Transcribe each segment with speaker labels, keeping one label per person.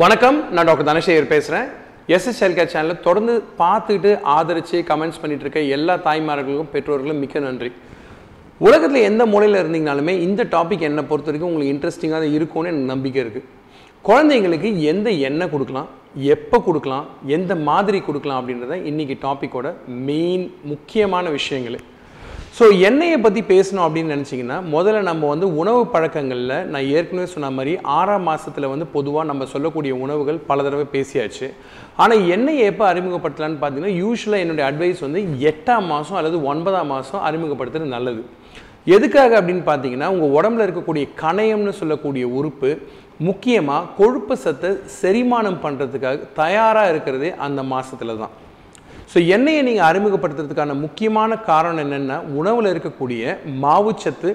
Speaker 1: வணக்கம் நான் டாக்டர் தனசேகர் பேசுகிறேன் எஸ்எஸ் ஹெல்த் கேர் தொடர்ந்து பார்த்துக்கிட்டு ஆதரித்து கமெண்ட்ஸ் பண்ணிகிட்டு இருக்க எல்லா தாய்மார்களுக்கும் பெற்றோர்களும் மிக்க நன்றி. உலகத்தில் எந்த மூலையில் இருந்தீங்கனாலுமே இந்த டாபிக் என்னை பொறுத்த வரைக்கும் உங்களுக்கு இன்ட்ரெஸ்டிங்காக இருக்கும்னு எனக்கு நம்பிக்கை இருக்குது குழந்தைங்களுக்கு எந்த எண்ணெய் கொடுக்கலாம் எப்போ கொடுக்கலாம் எந்த மாதிரி கொடுக்கலாம் அப்படின்றத இன்றைக்கி டாப்பிக்கோட மெயின் முக்கியமான விஷயங்கள். ஸோ எண்ணெயை பற்றி பேசணும் அப்படின்னு நினச்சிங்கன்னா முதல்ல நம்ம வந்து உணவு பழக்கங்களில் நான் ஏற்கனவே சொன்ன மாதிரி ஆறாம் மாதத்தில் வந்து பொதுவாக நம்ம சொல்லக்கூடிய உணவுகள் பல தடவை பேசியாச்சு. ஆனால் எண்ணெயை எப்போ அறிமுகப்படுத்தலான்னு பார்த்தீங்கன்னா யூஸ்வலாக என்னுடைய அட்வைஸ் வந்து எட்டாம் மாதம் அல்லது ஒன்பதாம் மாதம் அறிமுகப்படுத்துறது நல்லது. எதுக்காக அப்படின்னு பார்த்தீங்கன்னா உங்கள் உடம்புல இருக்கக்கூடிய கணையம்னு சொல்லக்கூடிய உறுப்பு முக்கியமாக கொழுப்பு சத்தை செரிமானம் பண்ணுறதுக்காக தயாராக இருக்கிறதே அந்த மாதத்தில் தான் ஸோ எண்ணெயை நீங்கள் அறிமுகப்படுத்துறதுக்கான முக்கியமான காரணம் என்னென்னா உணவில் இருக்கக்கூடிய மாவுச்சத்து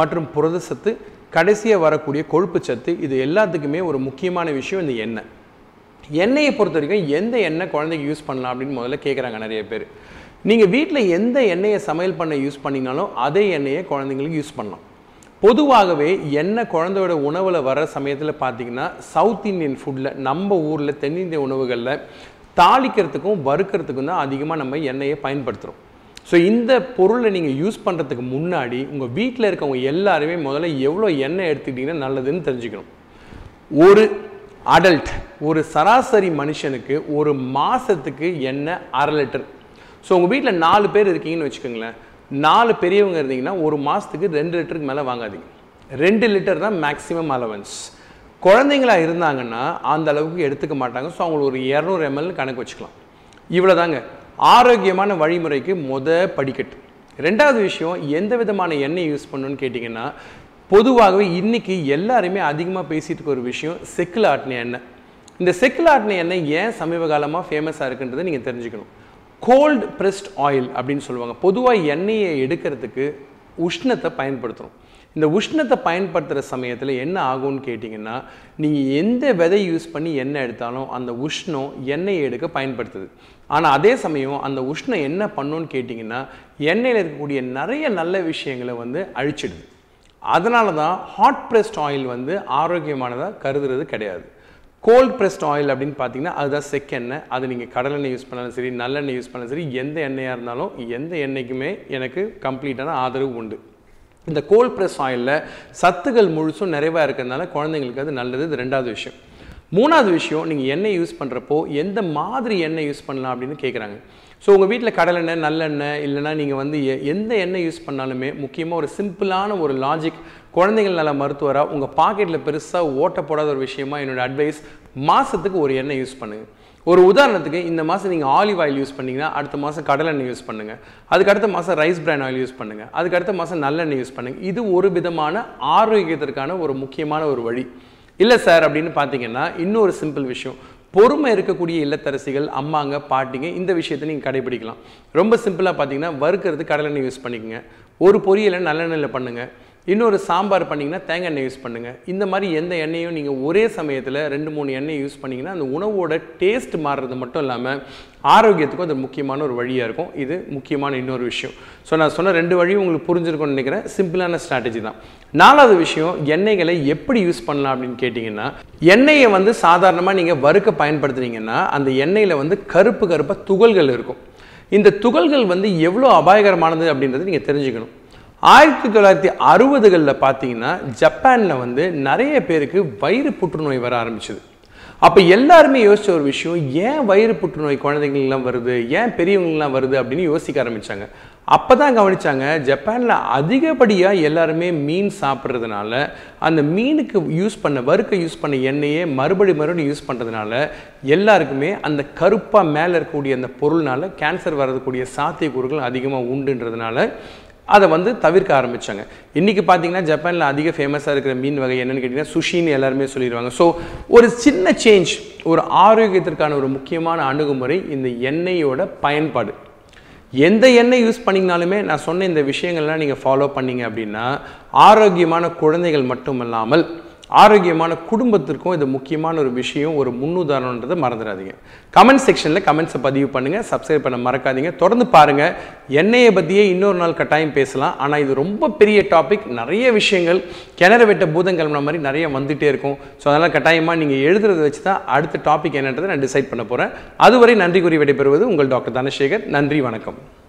Speaker 1: மற்றும் புரதச்சத்து கடைசியாக வரக்கூடிய கொழுப்பு சத்து இது எல்லாத்துக்குமே ஒரு முக்கியமான விஷயம் இந்த எண்ணெய். எண்ணெயை பொறுத்த வரைக்கும் எந்த எண்ணெய் குழந்தைக்கு யூஸ் பண்ணலாம் அப்படின்னு முதல்ல கேட்குறாங்க நிறைய பேர். நீங்கள் வீட்டில் எந்த எண்ணெயை சமையல் பண்ண யூஸ் பண்ணினாலும் அதே எண்ணெயை குழந்தைங்களுக்கு யூஸ் பண்ணலாம். பொதுவாகவே எண்ணெய் குழந்தையோட உணவில் வர சமயத்தில் பார்த்தீங்கன்னா சவுத் இந்தியன் ஃபுட்டில் நம்ம ஊரில் தென்னிந்திய உணவுகளில் தாளிக்கிறதுக்கும் வறுக்கிறதுக்கும் தான் அதிகமாக நம்ம எண்ணெயை பயன்படுத்துகிறோம் ஸோ இந்த பொருளை நீங்கள் யூஸ் பண்ணுறதுக்கு முன்னாடி உங்கள் வீட்டில் இருக்கவங்க எல்லாருமே முதல்ல எவ்வளோ எண்ணெய் எடுத்துக்கிட்டிங்கன்னா நல்லதுன்னு தெரிஞ்சுக்கணும். ஒரு அடல்ட் ஒரு சராசரி மனுஷனுக்கு ஒரு மாதத்துக்கு எண்ணெய் அரை லிட்டர். ஸோ உங்கள் வீட்டில் நாலு பேர் இருக்கீங்கன்னு வச்சுக்கோங்களேன். நாலு பெரியவங்க இருந்தீங்கன்னா ஒரு மாதத்துக்கு ரெண்டு லிட்டருக்கு மேலே வாங்காதீங்க. ரெண்டு லிட்டர் தான் மேக்ஸிமம் அலவன்ஸ் குழந்தைங்களா இருந்தாங்கன்னா அந்த அளவுக்கு எடுத்துக்க மாட்டாங்க. ஸோ அவங்களுக்கு ஒரு இரநூறு எம்எல் கணக்கு வச்சுக்கலாம். இவ்வளோ தாங்க ஆரோக்கியமான வழிமுறைக்கு மொத படிக்கட்டு. ரெண்டாவது விஷயம் எந்த விதமான எண்ணெய் யூஸ் பண்ணணும்னு கேட்டிங்கன்னா பொதுவாகவே இன்னைக்கு எல்லாருமே அதிகமாக பேசிகிட்டு இருக்க ஒரு விஷயம் செக்கில் ஆட்டின எண்ணெய். இந்த செக்கில் ஆட்டின எண்ணெய் ஏன் சமீப காலமாக ஃபேமஸாக இருக்குன்றதை நீங்கள் தெரிஞ்சுக்கணும். கோல்டு ப்ரெஸ்ட் ஆயில் அப்படின்னு சொல்லுவாங்க. பொதுவாக எண்ணெயை எடுக்கிறதுக்கு உஷ்ணத்தை பயன்படுத்துகிறோம் இந்த உஷ்ணத்தை பயன்படுத்துகிற சமயத்தில் என்ன ஆகும்னு கேட்டிங்கன்னா நீங்கள் எந்த விதை யூஸ் பண்ணி எண்ணெய் எடுத்தாலும் அந்த உஷ்ணம் எண்ணெயை எடுக்க பயன்படுத்துது. ஆனால் அதே சமயம் அந்த உஷ்ணம் என்ன பண்ணுன்னு கேட்டிங்கன்னா எண்ணெயில் இருக்கக்கூடிய நிறைய நல்ல விஷயங்களை வந்து அழிச்சிடுது. அதனால தான் ஹாட் ப்ரெஸ்ட் ஆயில் வந்து ஆரோக்கியமானதாக கருதுறது கிடையாது. கோல்ட் ப்ரெஸ்ட் ஆயில் அப்படின்னு பார்த்தீங்கன்னா அதுதான் செக்கெண்ணெய் அது நீங்கள் கடலெண்ணெய் யூஸ் பண்ணாலும் சரி நல்லெண்ணெய் யூஸ் பண்ணாலும் சரி எந்த எண்ணெயாக இருந்தாலும் எந்த எண்ணெய்க்குமே எனக்கு கம்ப்ளீட்டான ஆதரவு உண்டு. இந்த கோல்ட் ப்ரெஸ் ஆயிலில் சத்துக்கள் முழுசும் நிறைவாக இருக்கிறதுனால குழந்தைங்களுக்கு அது நல்லது. இது ரெண்டாவது விஷயம். மூணாவது விஷயம் நீங்கள் எண்ணெய் யூஸ் பண்ணுறப்போ எந்த மாதிரி எண்ணெய் யூஸ் பண்ணலாம் அப்படின்னு கேட்குறாங்க ஸோ உங்கள் வீட்டில் கடலெண்ணெய் நல்லெண்ணெய் இல்லைனா நீங்கள் வந்து எ- எந்த எண்ணெய் யூஸ் பண்ணாலுமே முக்கியமாக ஒரு சிம்பிளான ஒரு லாஜிக் குழந்தைகள் நல்ல மருத்துவராக உங்கள் பாக்கெட்டில் பெருசாக ஓட்ட போடாத ஒரு விஷயமா என்னோட அட்வைஸ் மாதத்துக்கு ஒரு எண்ணெய் யூஸ் பண்ணுங்கள் ஒரு உதாரணத்துக்கு இந்த மாதம் நீங்கள் ஆலிவ் ஆயில் யூஸ் பண்ணிங்கன்னா அடுத்த மாதம் கடலெண்ணெய் யூஸ் பண்ணுங்கள் அதுக்கு அடுத்த மாதம் ரைஸ் பிரான் ஆயில் யூஸ் பண்ணுங்கள் அதுக்கு அடுத்த மாதம் நல்லெண்ணெய் யூஸ் பண்ணுங்கள் இது ஒரு விதமான ஆரோக்கியத்திற்கான ஒரு முக்கியமான ஒரு வழி. இல்லை சார் அப்படின்னு பார்த்தீங்கன்னா இன்னொரு சிம்பிள் விஷயம். பொறுமை இருக்கக்கூடிய இல்லத்தரசிகள் அம்மாங்க பாட்டிங்க இந்த விஷயத்தை நீங்கள் கடைபிடிக்கலாம். ரொம்ப சிம்பிளாக பார்த்தீங்கன்னா வறுக்கிறது கடலெண்ணெய் யூஸ் பண்ணிக்கங்க. ஒரு பொரியலை நல்லெண்ணெயில் பண்ணுங்கள் இன்னொரு சாம்பார் பண்ணிங்கன்னா தேங்காய் எண்ணெய் யூஸ் பண்ணுங்கள் இந்த மாதிரி எந்த எண்ணெயும் நீங்கள் ஒரே சமயத்தில் ரெண்டு மூணு எண்ணெய் யூஸ் பண்ணிங்கன்னா அந்த உணவோட டேஸ்ட் மாறுறது மட்டும் இல்லாமல் ஆரோக்கியத்துக்கும் அது முக்கியமான ஒரு வழியாக இருக்கும். இது முக்கியமான இன்னொரு விஷயம். ஸோ நான் சொன்ன ரெண்டு வழியும் உங்களுக்கு புரிஞ்சிருக்கும்னு நினைக்கிறேன். சிம்பிளான ஸ்ட்ராட்டஜி தான். நாலாவது விஷயம் எண்ணெய்களை எப்படி யூஸ் பண்ணலாம் அப்படின்னு கேட்டிங்கன்னா எண்ணெயை வந்து சாதாரணமாக நீங்கள் வறுக்க பயன்படுத்துனீங்கன்னா அந்த எண்ணெயில் வந்து கருப்பு கருப்பாக துகள்கள் இருக்கும். இந்த துகள்கள் வந்து எவ்வளோ அபாயகரமானது அப்படின்றத நீங்கள் தெரிஞ்சுக்கணும். ஆயிரத்தி தொள்ளாயிரத்தி அறுபதுகளில் பார்த்தீங்கன்னா ஜப்பானில் வந்து நிறைய பேருக்கு வயிறு புற்றுநோய் வர ஆரம்பிச்சது. அப்போ எல்லாருமே யோசிச்ச ஒரு விஷயம் ஏன் வயிறு புற்றுநோய் குழந்தைங்களுக்குலாம் வருது ஏன் பெரியவங்களுக்குலாம் வருது அப்படின்னு யோசிக்க ஆரம்பித்தாங்க அப்போ தான் கவனிச்சாங்க ஜப்பானில் அதிகப்படியாக எல்லாருமே மீன் சாப்பிட்றதுனால அந்த மீனுக்கு யூஸ் பண்ண வறுக்க யூஸ் பண்ண எண்ணெயே மறுபடி மறுபடியும் யூஸ் பண்ணுறதுனால எல்லாருக்குமே அந்த கருப்பாக மேலே இருக்கக்கூடிய அந்த பொருள்னால கேன்சர் வரக்கூடிய சாத்தியக்கூறுகள் அதிகமாக உண்டுன்றதுனால அதை வந்து தவிர்க்க ஆரம்பித்தாங்க இன்றைக்கி பார்த்தீங்கன்னா ஜப்பானில் அதிக ஃபேமஸாக இருக்கிற மீன் வகை என்னென்னு கேட்டிங்கன்னா சுஷின்னு எல்லாருமே சொல்லிடுவாங்க. ஸோ ஒரு சின்ன சேஞ்ச் ஒரு ஆரோக்கியத்திற்கான ஒரு முக்கியமான அணுகுமுறை இந்த எண்ணெயோட பயன்பாடு. எந்த எண்ணெய் யூஸ் பண்ணிங்கனாலுமே நான் சொன்ன இந்த விஷயங்கள்லாம் நீங்கள் ஃபாலோ பண்ணீங்க அப்படின்னா ஆரோக்கியமான குழந்தைகள் மட்டும் இல்லாமல் ஆரோக்கியமான குடும்பத்திற்கும் இது முக்கியமான ஒரு விஷயம் ஒரு முன்னுதாரணன்றதை மறந்துடாதீங்க. கமெண்ட் செக்ஷனில் கமெண்ட்ஸை பதிவு பண்ணுங்கள் சப்ஸ்கிரைப் பண்ண மறக்காதீங்க. தொடர்ந்து பாருங்கள் எண்ணெயை பற்றியே இன்னொரு நாள் கட்டாயம் பேசலாம். ஆனால் இது ரொம்ப பெரிய டாபிக் நிறைய விஷயங்கள் கிணறு வெட்ட பூதம் கிளம்புன மாதிரி நிறைய வந்துகிட்டே இருக்கும். ஸோ அதனால் கட்டாயமாக நீங்கள் எழுதுறதை வச்சு தான் அடுத்த டாபிக் என்னன்றதை நான் டிசைட் பண்ண போகிறேன் அதுவரை நன்றி கூறி விடைபெறுவது உங்கள் டாக்டர் தனசேகர். நன்றி வணக்கம்.